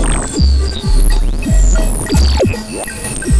Thank you.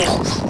News.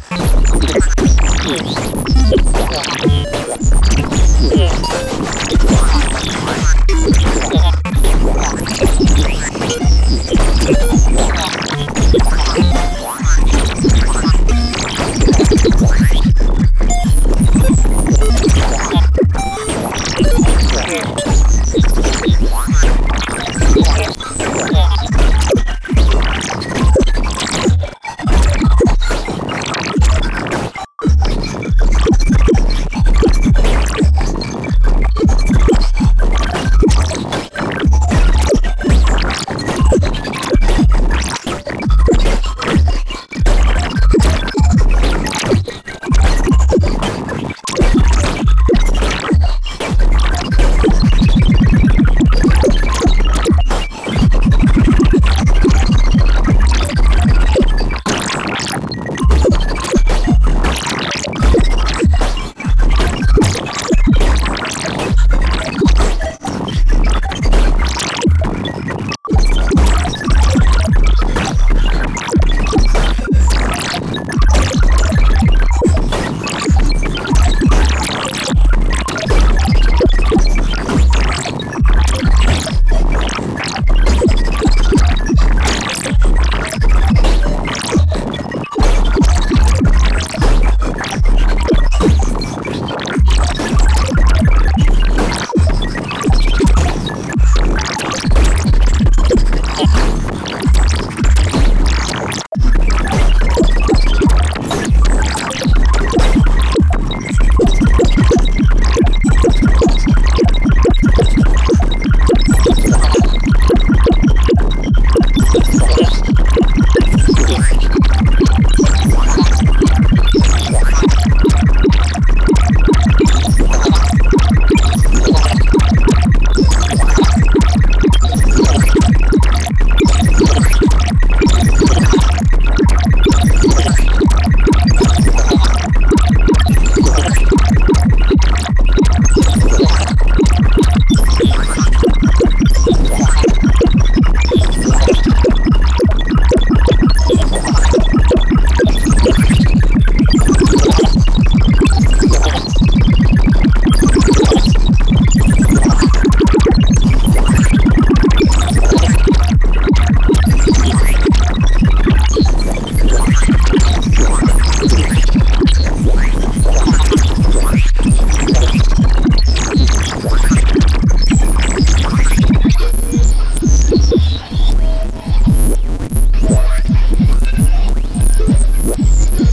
Yes.